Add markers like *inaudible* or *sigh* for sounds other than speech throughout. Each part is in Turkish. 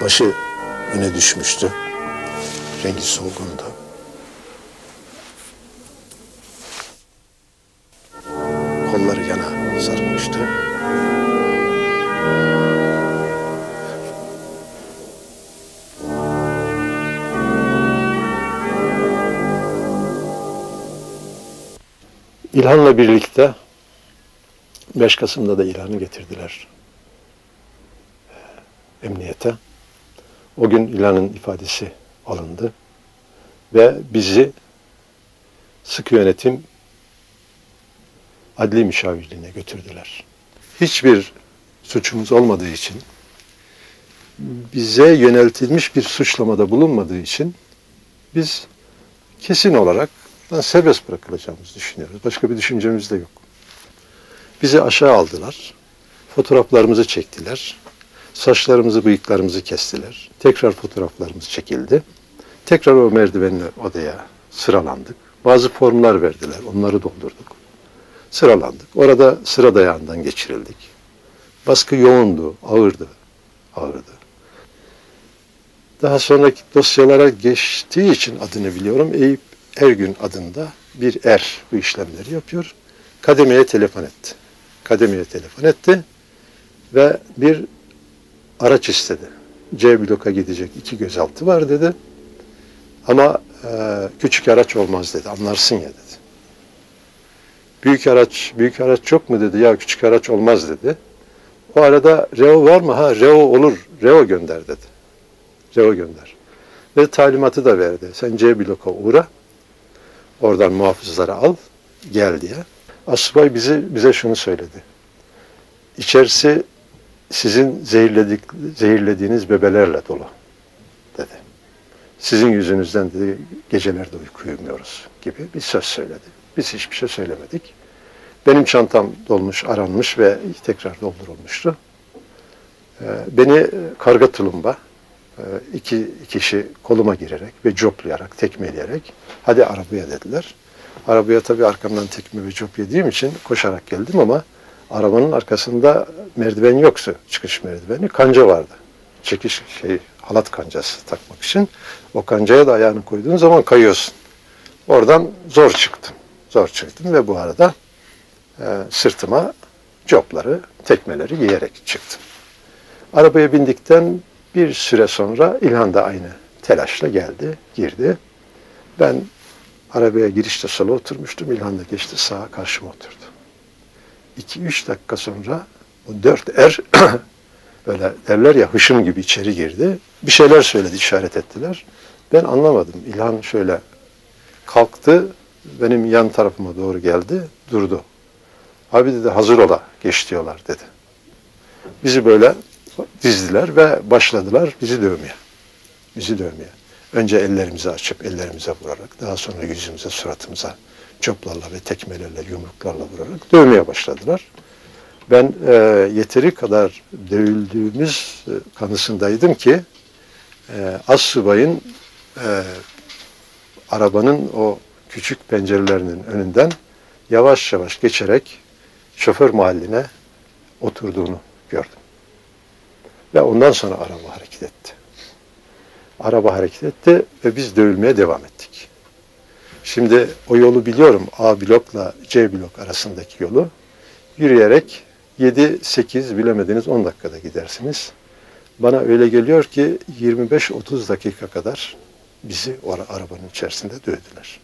Başı öne düşmüştü. Rengi solgundu. Kolları yana sarılmıştı. İlhan'la birlikte 5 Kasım'da da İlhan'ı getirdiler e, emniyete. O gün İlhan'ın ifadesi alındı ve bizi sıkı yönetim adli müşavirliğine götürdüler. Hiçbir suçumuz olmadığı için bize yöneltilmiş bir suçlamada bulunmadığı için biz kesin olarak serbest bırakılacağımızı düşünüyoruz. Başka bir düşüncemiz de yok. Bizi aşağı aldılar. Fotoğraflarımızı çektiler. Saçlarımızı, bıyıklarımızı kestiler. Tekrar fotoğraflarımız çekildi. Tekrar o merdivenli odaya sıralandık. Bazı formlar verdiler. Onları doldurduk. Sıralandık. Orada sıra dayağından geçirildik. Baskı yoğundu, ağırdı. Ağırdı. Daha sonraki dosyalara geçtiği için adını biliyorum. Eyüp Ergün adında bir er bu işlemleri yapıyor. Kademeye telefon etti. Kademeye telefon etti ve bir araç istedi. C bloka gidecek iki gözaltı var dedi. Ama e, küçük araç olmaz dedi. Anlarsın ya dedi. Büyük araç, büyük araç çok mu dedi. Ya küçük araç olmaz dedi. O arada Reo var mı? Ha Reo olur. Reo gönder dedi. Reo gönder. Ve talimatı da verdi. Sen C bloka uğra. Oradan muhafızları al. Gel diye. Asubay bizi, bize şunu söyledi. İçerisi sizin zehirledik, zehirlediğiniz bebelerle dolu dedi. Sizin yüzünüzden dedi gecelerde uyku uyumuyoruz gibi bir söz söyledi. Biz hiçbir şey söylemedik. Benim çantam dolmuş, aranmış ve tekrar doldurulmuştu. Ee, beni karga tulumba e, iki kişi koluma girerek ve coplayarak, tekmeleyerek hadi arabaya dediler. Arabaya tabii arkamdan tekme ve cop yediğim için koşarak geldim ama arabanın arkasında merdiven yoksa çıkış merdiveni kanca vardı. Çekiş şey halat kancası takmak için. O kancaya da ayağını koyduğun zaman kayıyorsun. Oradan zor çıktım. Zor çıktım ve bu arada e, sırtıma copları, tekmeleri giyerek çıktım. Arabaya bindikten bir süre sonra İlhan da aynı telaşla geldi, girdi. Ben arabaya girişte sola oturmuştum. İlhan da geçti sağa karşıma oturdu. 2-3 dakika sonra bu dört er *clears throat* böyle derler ya hışım gibi içeri girdi. Bir şeyler söyledi, işaret ettiler. Ben anlamadım. İlhan şöyle kalktı, benim yan tarafıma doğru geldi, durdu. Abi dedi hazır ola, geç diyorlar dedi. Bizi böyle dizdiler ve başladılar bizi dövmeye. Bizi dövmeye. Önce ellerimizi açıp ellerimize vurarak, daha sonra yüzümüze, suratımıza çoplarla ve tekmelerle, yumruklarla vurarak dövmeye başladılar. Ben e, yeteri kadar dövüldüğümüz e, kanısındaydım ki e, az subayın e, arabanın o küçük pencerelerinin önünden yavaş yavaş geçerek şoför mahalline oturduğunu gördüm. Ve ondan sonra araba hareket etti. Araba hareket etti ve biz dövülmeye devam ettik. Şimdi o yolu biliyorum. A blokla C blok arasındaki yolu. Yürüyerek 7-8 bilemediniz 10 dakikada gidersiniz. Bana öyle geliyor ki 25-30 dakika kadar bizi o arabanın içerisinde dövdüler.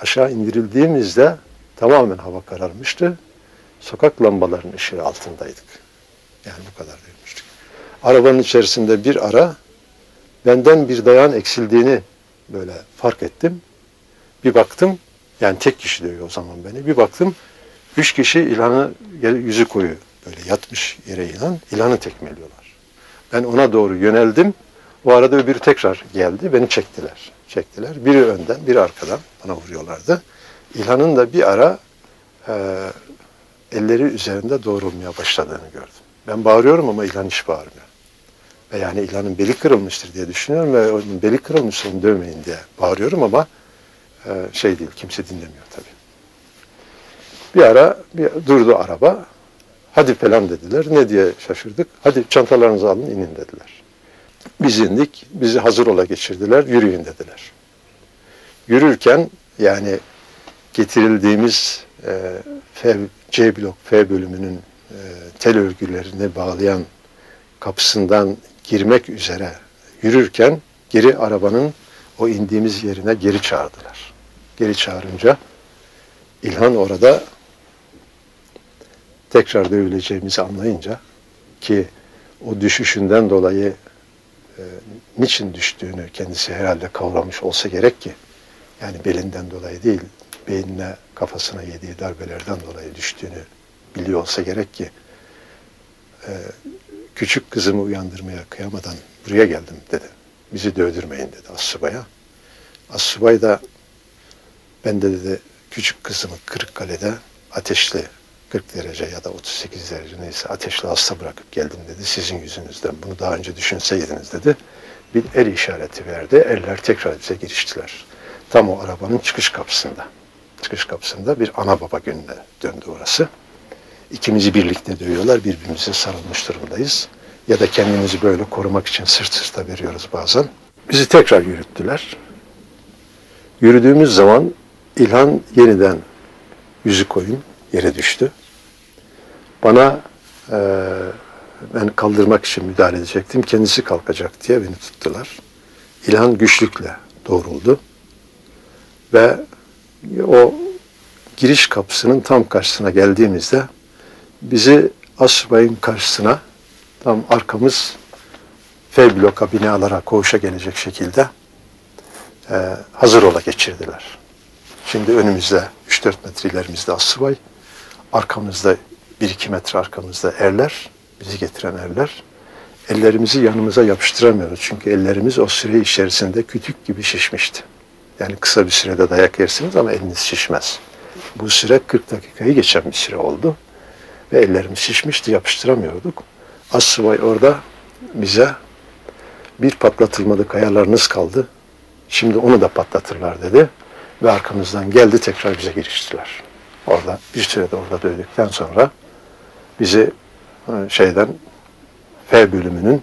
Aşağı indirildiğimizde tamamen hava kararmıştı. Sokak lambalarının ışığı altındaydık. Yani bu kadar dövmüştük. Arabanın içerisinde bir ara benden bir dayan eksildiğini böyle fark ettim. Bir baktım, yani tek kişi diyor o zaman beni. Bir baktım, üç kişi ilanı yüzü koyu böyle yatmış yere ilan, ilanı tekmeliyorlar. Ben ona doğru yöneldim. O arada öbürü tekrar geldi, beni çektiler. Çektiler. Biri önden, biri arkadan bana vuruyorlardı. İlhan'ın da bir ara e, elleri üzerinde doğrulmaya başladığını gördüm. Ben bağırıyorum ama İlhan hiç bağırmıyor. Ve yani İlhan'ın beli kırılmıştır diye düşünüyorum ve onun beli kırılmış onu dövmeyin diye bağırıyorum ama şey değil, kimse dinlemiyor tabii. Bir ara bir, durdu araba. Hadi falan dediler. Ne diye şaşırdık. Hadi çantalarınızı alın inin dediler. Biz indik, bizi hazır ola geçirdiler, yürüyün dediler. Yürürken yani getirildiğimiz e, F, C blok F bölümünün e, tel örgülerini bağlayan kapısından girmek üzere yürürken geri arabanın o indiğimiz yerine geri çağırdılar. Geri çağırınca İlhan orada tekrar dövüleceğimizi anlayınca ki o düşüşünden dolayı e, niçin düştüğünü kendisi herhalde kavramış olsa gerek ki yani belinden dolayı değil beynine kafasına yediği darbelerden dolayı düştüğünü biliyor olsa gerek ki e, küçük kızımı uyandırmaya kıyamadan buraya geldim dedi. Bizi dövdürmeyin dedi Assubaya. Assubay da ben de dedi küçük kızımı Kırıkkale'de ateşli 40 derece ya da 38 derece neyse ateşli hasta bırakıp geldim dedi. Sizin yüzünüzden bunu daha önce düşünseydiniz dedi. Bir el işareti verdi. Eller tekrar bize giriştiler. Tam o arabanın çıkış kapısında. Çıkış kapısında bir ana baba gününe döndü orası. İkimizi birlikte dövüyorlar. Birbirimize sarılmış durumdayız. Ya da kendimizi böyle korumak için sırt sırta veriyoruz bazen. Bizi tekrar yürüttüler. Yürüdüğümüz zaman İlhan yeniden yüzü koyun yere düştü. Bana e, ben kaldırmak için müdahale edecektim. Kendisi kalkacak diye beni tuttular. İlhan güçlükle doğruldu. Ve o giriş kapısının tam karşısına geldiğimizde bizi Asubay'ın karşısına tam arkamız F bloka binalara koğuşa gelecek şekilde e, hazır ola geçirdiler. Şimdi önümüzde 3-4 metre ilerimizde Asubay, arkamızda 1-2 metre arkamızda erler, bizi getiren erler. Ellerimizi yanımıza yapıştıramıyoruz çünkü ellerimiz o süre içerisinde kütük gibi şişmişti. Yani kısa bir sürede dayak yersiniz ama eliniz şişmez. Bu süre 40 dakikayı geçen bir süre oldu. Ve ellerimiz şişmişti, yapıştıramıyorduk. Assubay orada bize bir patlatılmadı kayalarınız kaldı. Şimdi onu da patlatırlar dedi. Ve arkamızdan geldi tekrar bize giriştiler. Orada bir sürede orada dövdükten sonra bizi e, şeyden F bölümünün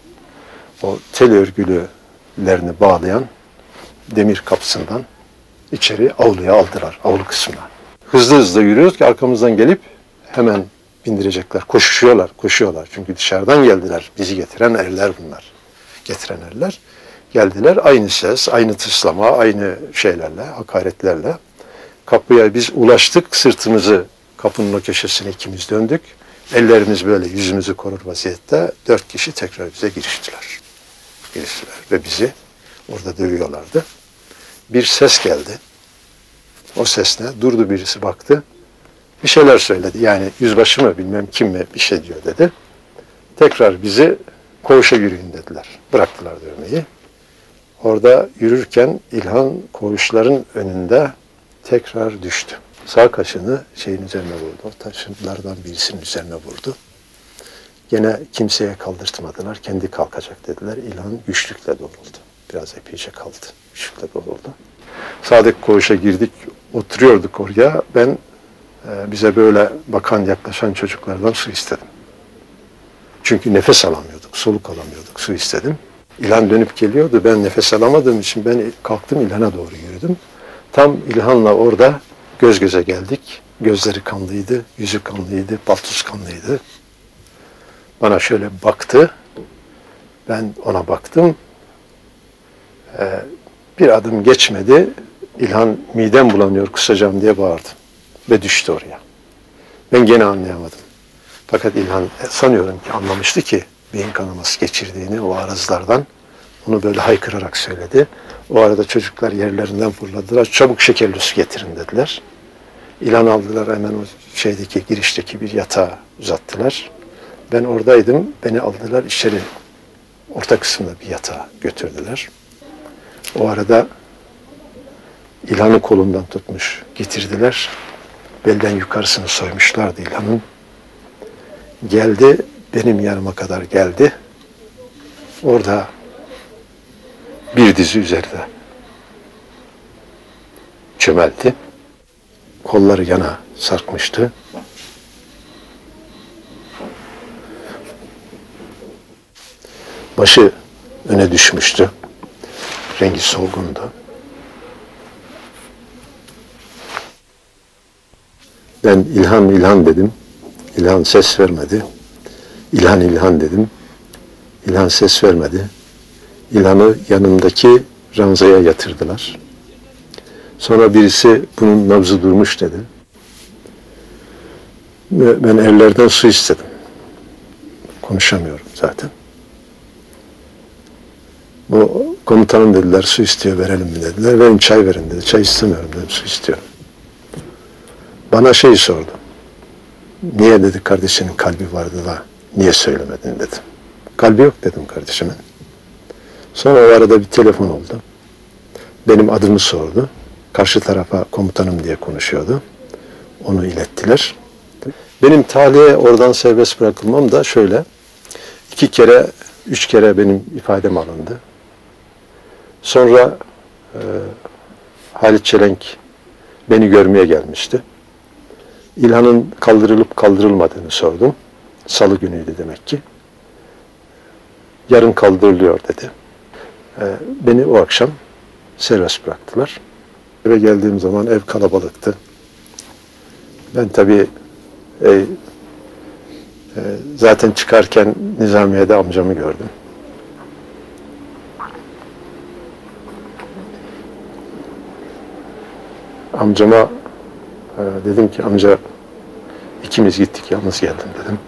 o tel örgülülerini bağlayan demir kapısından içeri avluya aldılar, avlu kısmına. Hızlı hızlı yürüyoruz ki arkamızdan gelip hemen bindirecekler. Koşuşuyorlar, koşuyorlar. Çünkü dışarıdan geldiler. Bizi getiren erler bunlar. Getiren erler. Geldiler aynı ses, aynı tıslama, aynı şeylerle, hakaretlerle. Kapıya biz ulaştık, sırtımızı kapının o köşesine ikimiz döndük. Ellerimiz böyle yüzümüzü korur vaziyette dört kişi tekrar bize giriştiler. Giriştiler ve bizi orada dövüyorlardı. Bir ses geldi. O ses ne? Durdu birisi baktı. Bir şeyler söyledi. Yani yüzbaşı mı bilmem kim mi bir şey diyor dedi. Tekrar bizi koğuşa yürüyün dediler. Bıraktılar dövmeyi. Orada yürürken İlhan koğuşların önünde tekrar düştü. Sağ kaşını şeyin üzerine vurdu. Taşlardan birisinin üzerine vurdu. Gene kimseye kaldırtmadılar. Kendi kalkacak dediler. İlhan güçlükle doğruldu. Biraz epeyce kaldı. Güçlükle doğruldu. Sadık koğuşa girdik. Oturuyorduk oraya. Ben bize böyle bakan yaklaşan çocuklardan su istedim. Çünkü nefes alamıyorduk, soluk alamıyorduk. Su istedim. İlhan dönüp geliyordu. Ben nefes alamadığım için ben kalktım İlhan'a doğru yürüdüm. Tam İlhan'la orada göz göze geldik. Gözleri kanlıydı, yüzü kanlıydı, paltosu kanlıydı. Bana şöyle baktı. Ben ona baktım. Ee, bir adım geçmedi. İlhan midem bulanıyor kusacağım diye bağırdı. Ve düştü oraya. Ben gene anlayamadım. Fakat İlhan e, sanıyorum ki anlamıştı ki beyin kanaması geçirdiğini o arazlardan onu böyle haykırarak söyledi. O arada çocuklar yerlerinden fırladılar. Çabuk şekerli su getirin dediler. İlan aldılar hemen o şeydeki girişteki bir yatağa uzattılar. Ben oradaydım. Beni aldılar içeri orta kısımda bir yatağa götürdüler. O arada İlhan'ı kolundan tutmuş getirdiler. Belden yukarısını soymuşlardı İlhan'ın. Geldi benim yanıma kadar geldi. Orada bir dizi üzerinde çömeldi. Kolları yana sarkmıştı. Başı öne düşmüştü. Rengi solgundu. Ben İlhan İlhan dedim. İlhan ses vermedi. İlhan İlhan dedim. İlhan ses vermedi. İlhan'ı yanındaki ranzaya yatırdılar. Sonra birisi bunun nabzı durmuş dedi. Ve Ben evlerden su istedim. Konuşamıyorum zaten. Bu komutanım dediler su istiyor verelim mi dediler. Verin çay verin dedi. Çay istemiyorum dedim su istiyorum. Bana şey sordu. Niye dedi kardeşinin kalbi vardı da niye söylemedin dedim. Kalbi yok dedim kardeşime. Sonra o arada bir telefon oldu. Benim adımı sordu. Karşı tarafa komutanım diye konuşuyordu. Onu ilettiler. Benim tahliye oradan serbest bırakılmam da şöyle. iki kere, üç kere benim ifadem alındı. Sonra e, Halit Çelenk beni görmeye gelmişti. İlhan'ın kaldırılıp kaldırılmadığını sordum. Salı günüydü demek ki. Yarın kaldırılıyor dedi. E, beni o akşam serbest bıraktılar. Eve geldiğim zaman ev kalabalıktı. Ben tabii e, e, zaten çıkarken Nizamiye'de amcamı gördüm. Amcama dedim ki amca ikimiz gittik yalnız geldim dedim.